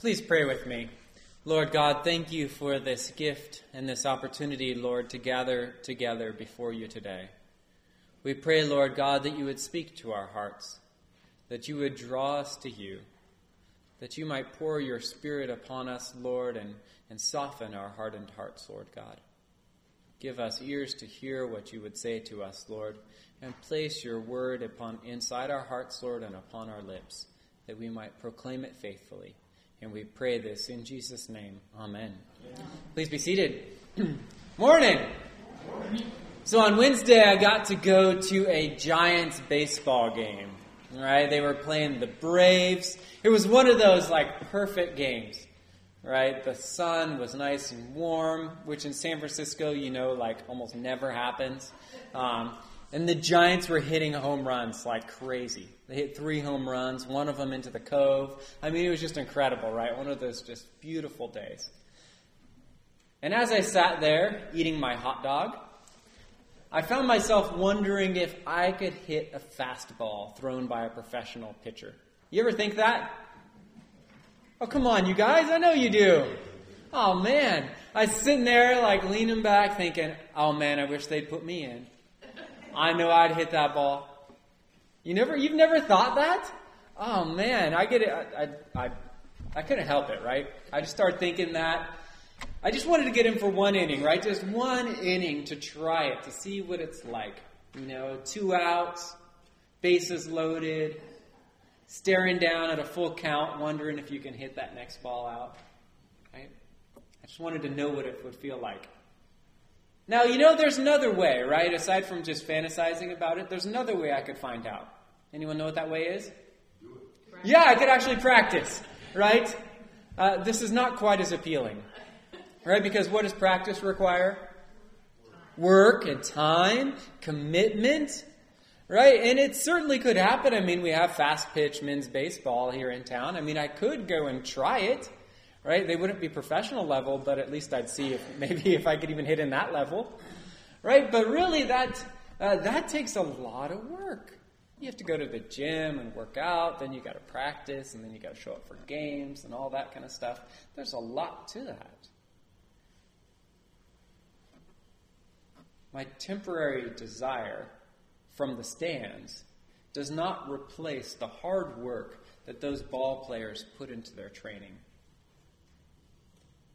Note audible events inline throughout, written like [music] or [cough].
Please pray with me. Lord God, thank you for this gift and this opportunity, Lord, to gather together before you today. We pray, Lord God, that you would speak to our hearts, that you would draw us to you, that you might pour your Spirit upon us, Lord, and, and soften our hardened hearts, Lord God. Give us ears to hear what you would say to us, Lord, and place your word upon inside our hearts, Lord, and upon our lips, that we might proclaim it faithfully. And we pray this in Jesus' name. Amen. Please be seated. [clears throat] Morning. So on Wednesday, I got to go to a Giants baseball game. Right? They were playing the Braves. It was one of those like perfect games. Right? The sun was nice and warm, which in San Francisco, you know, like almost never happens. Um, and the Giants were hitting home runs like crazy. They hit three home runs, one of them into the cove. I mean, it was just incredible, right? One of those just beautiful days. And as I sat there eating my hot dog, I found myself wondering if I could hit a fastball thrown by a professional pitcher. You ever think that? Oh, come on, you guys. I know you do. Oh, man. I was sitting there, like, leaning back, thinking, oh, man, I wish they'd put me in. I know I'd hit that ball. You never, you've never thought that? Oh man, I get it. I, I, I, I couldn't help it, right? I just started thinking that. I just wanted to get in for one inning, right? Just one inning to try it, to see what it's like. You know, two outs, bases loaded, staring down at a full count, wondering if you can hit that next ball out. Right? I just wanted to know what it would feel like. Now, you know, there's another way, right? Aside from just fantasizing about it, there's another way I could find out. Anyone know what that way is? Yeah, I could actually practice, right? Uh, this is not quite as appealing, right? Because what does practice require? Work and time, commitment, right? And it certainly could happen. I mean, we have fast pitch men's baseball here in town. I mean, I could go and try it right? They wouldn't be professional level, but at least I'd see if [laughs] maybe if I could even hit in that level, right? But really, that uh, that takes a lot of work. You have to go to the gym and work out, then you got to practice, and then you got to show up for games and all that kind of stuff. There's a lot to that. My temporary desire from the stands does not replace the hard work that those ball players put into their training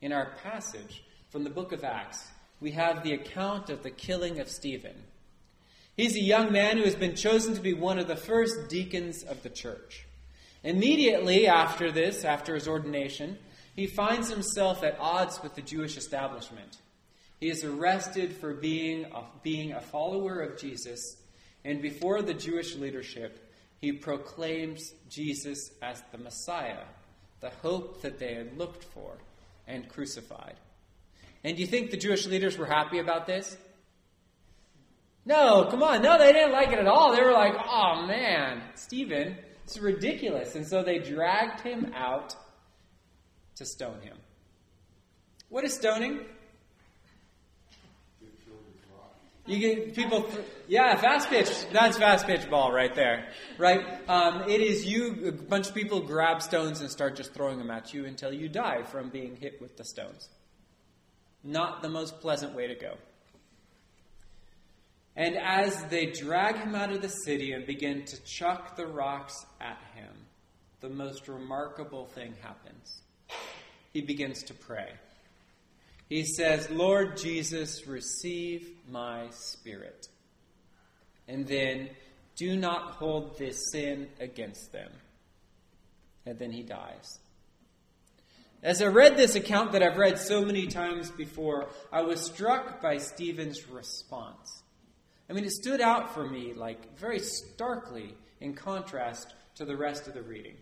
in our passage from the book of Acts, we have the account of the killing of Stephen. He's a young man who has been chosen to be one of the first deacons of the church. Immediately after this, after his ordination, he finds himself at odds with the Jewish establishment. He is arrested for being a, being a follower of Jesus, and before the Jewish leadership, he proclaims Jesus as the Messiah, the hope that they had looked for and crucified. And do you think the Jewish leaders were happy about this? No, come on. No, they didn't like it at all. They were like, oh man, Stephen, it's ridiculous. And so they dragged him out to stone him. What is stoning? You get people, th- yeah, fast pitch. That's fast pitch ball right there, right? Um, it is you. A bunch of people grab stones and start just throwing them at you until you die from being hit with the stones. Not the most pleasant way to go. And as they drag him out of the city and begin to chuck the rocks at him, the most remarkable thing happens. He begins to pray. He says, Lord Jesus, receive my spirit. And then, do not hold this sin against them. And then he dies. As I read this account that I've read so many times before, I was struck by Stephen's response. I mean, it stood out for me, like, very starkly in contrast to the rest of the reading.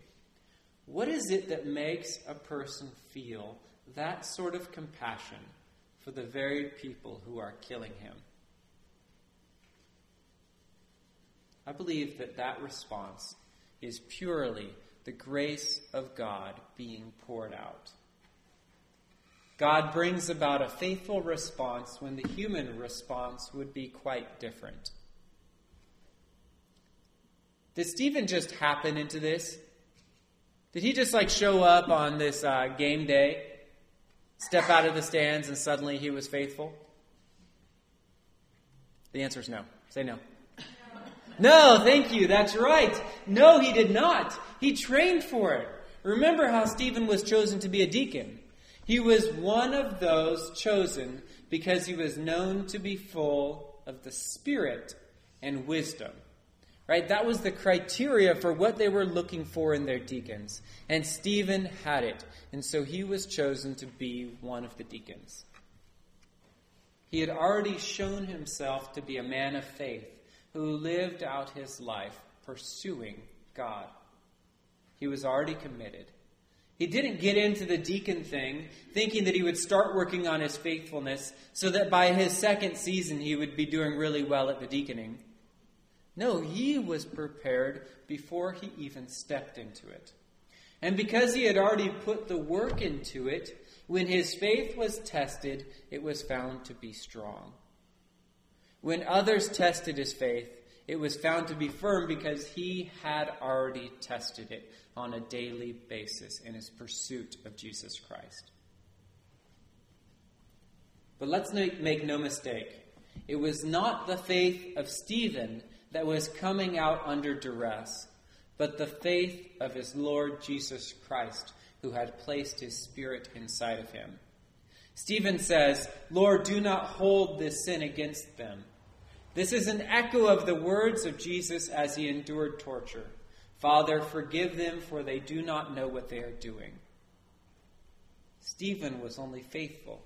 What is it that makes a person feel that sort of compassion for the very people who are killing him. I believe that that response is purely the grace of God being poured out. God brings about a faithful response when the human response would be quite different. Did Stephen just happen into this? Did he just like show up on this uh, game day, step out of the stands, and suddenly he was faithful? The answer is no. Say no. No, thank you. That's right. No, he did not. He trained for it. Remember how Stephen was chosen to be a deacon. He was one of those chosen because he was known to be full of the Spirit and wisdom. Right? That was the criteria for what they were looking for in their deacons. And Stephen had it. And so he was chosen to be one of the deacons. He had already shown himself to be a man of faith who lived out his life pursuing God. He was already committed. He didn't get into the deacon thing thinking that he would start working on his faithfulness so that by his second season he would be doing really well at the deaconing. No, he was prepared before he even stepped into it. And because he had already put the work into it, when his faith was tested, it was found to be strong. When others tested his faith, it was found to be firm because he had already tested it on a daily basis in his pursuit of Jesus Christ. But let's make no mistake. It was not the faith of Stephen that was coming out under duress, but the faith of his Lord Jesus Christ, who had placed his Spirit inside of him. Stephen says, Lord, do not hold this sin against them. This is an echo of the words of Jesus as he endured torture Father, forgive them, for they do not know what they are doing. Stephen was only faithful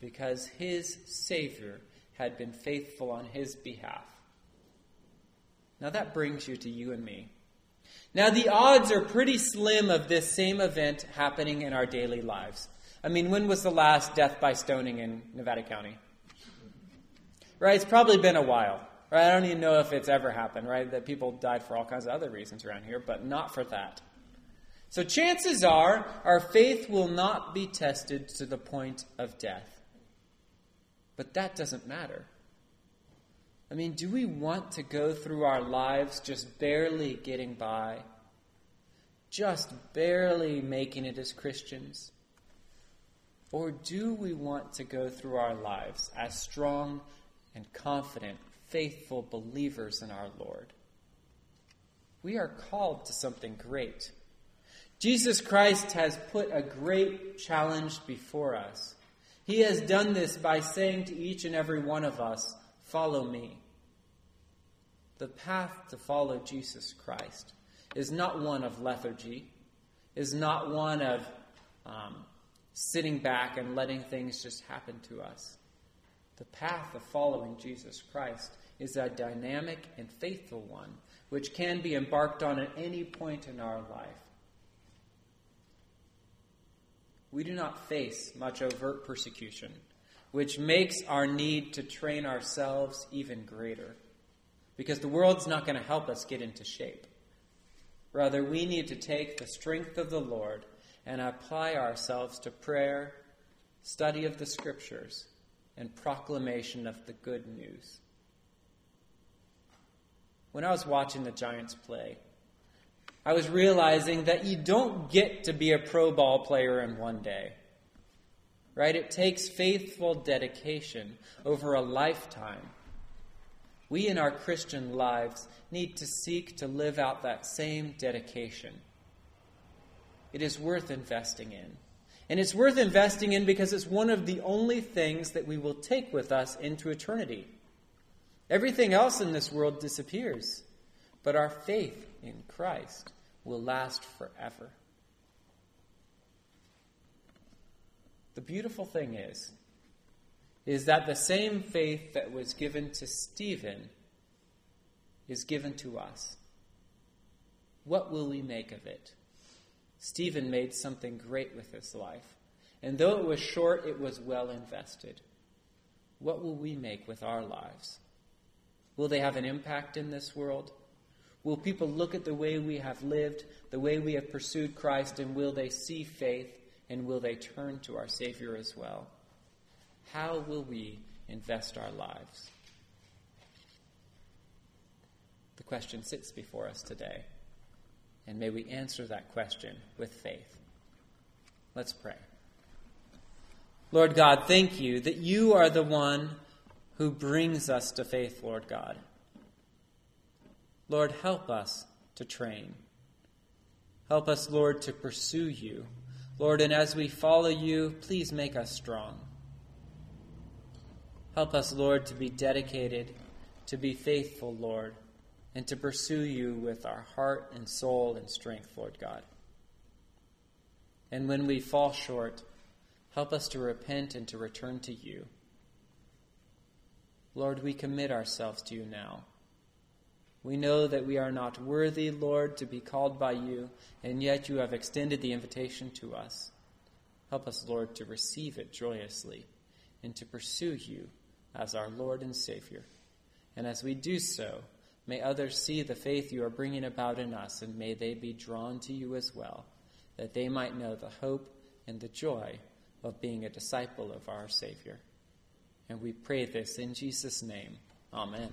because his Savior had been faithful on his behalf. Now that brings you to you and me. Now, the odds are pretty slim of this same event happening in our daily lives. I mean, when was the last death by stoning in Nevada County? Right? It's probably been a while. Right? I don't even know if it's ever happened, right? That people died for all kinds of other reasons around here, but not for that. So chances are our faith will not be tested to the point of death. But that doesn't matter. I mean, do we want to go through our lives just barely getting by? Just barely making it as Christians? Or do we want to go through our lives as strong and confident, faithful believers in our Lord? We are called to something great. Jesus Christ has put a great challenge before us. He has done this by saying to each and every one of us, Follow me. The path to follow Jesus Christ is not one of lethargy, is not one of um, sitting back and letting things just happen to us. The path of following Jesus Christ is a dynamic and faithful one, which can be embarked on at any point in our life. We do not face much overt persecution which makes our need to train ourselves even greater. Because the world's not going to help us get into shape. Rather, we need to take the strength of the Lord and apply ourselves to prayer, study of the Scriptures, and proclamation of the good news. When I was watching the Giants play, I was realizing that you don't get to be a pro ball player in one day right? It takes faithful dedication over a lifetime. We in our Christian lives need to seek to live out that same dedication. It is worth investing in. And it's worth investing in because it's one of the only things that we will take with us into eternity. Everything else in this world disappears, but our faith in Christ will last forever. The beautiful thing is, is that the same faith that was given to Stephen is given to us. What will we make of it? Stephen made something great with his life. And though it was short, it was well invested. What will we make with our lives? Will they have an impact in this world? Will people look at the way we have lived, the way we have pursued Christ, and will they see faith and will they turn to our Savior as well? How will we invest our lives? The question sits before us today. And may we answer that question with faith. Let's pray. Lord God, thank you that you are the one who brings us to faith, Lord God. Lord, help us to train. Help us, Lord, to pursue you. Lord, and as we follow you, please make us strong. Help us, Lord, to be dedicated, to be faithful, Lord, and to pursue you with our heart and soul and strength, Lord God. And when we fall short, help us to repent and to return to you. Lord, we commit ourselves to you now. We know that we are not worthy, Lord, to be called by you, and yet you have extended the invitation to us. Help us, Lord, to receive it joyously and to pursue you as our Lord and Savior. And as we do so, may others see the faith you are bringing about in us, and may they be drawn to you as well, that they might know the hope and the joy of being a disciple of our Savior. And we pray this in Jesus' name. Amen.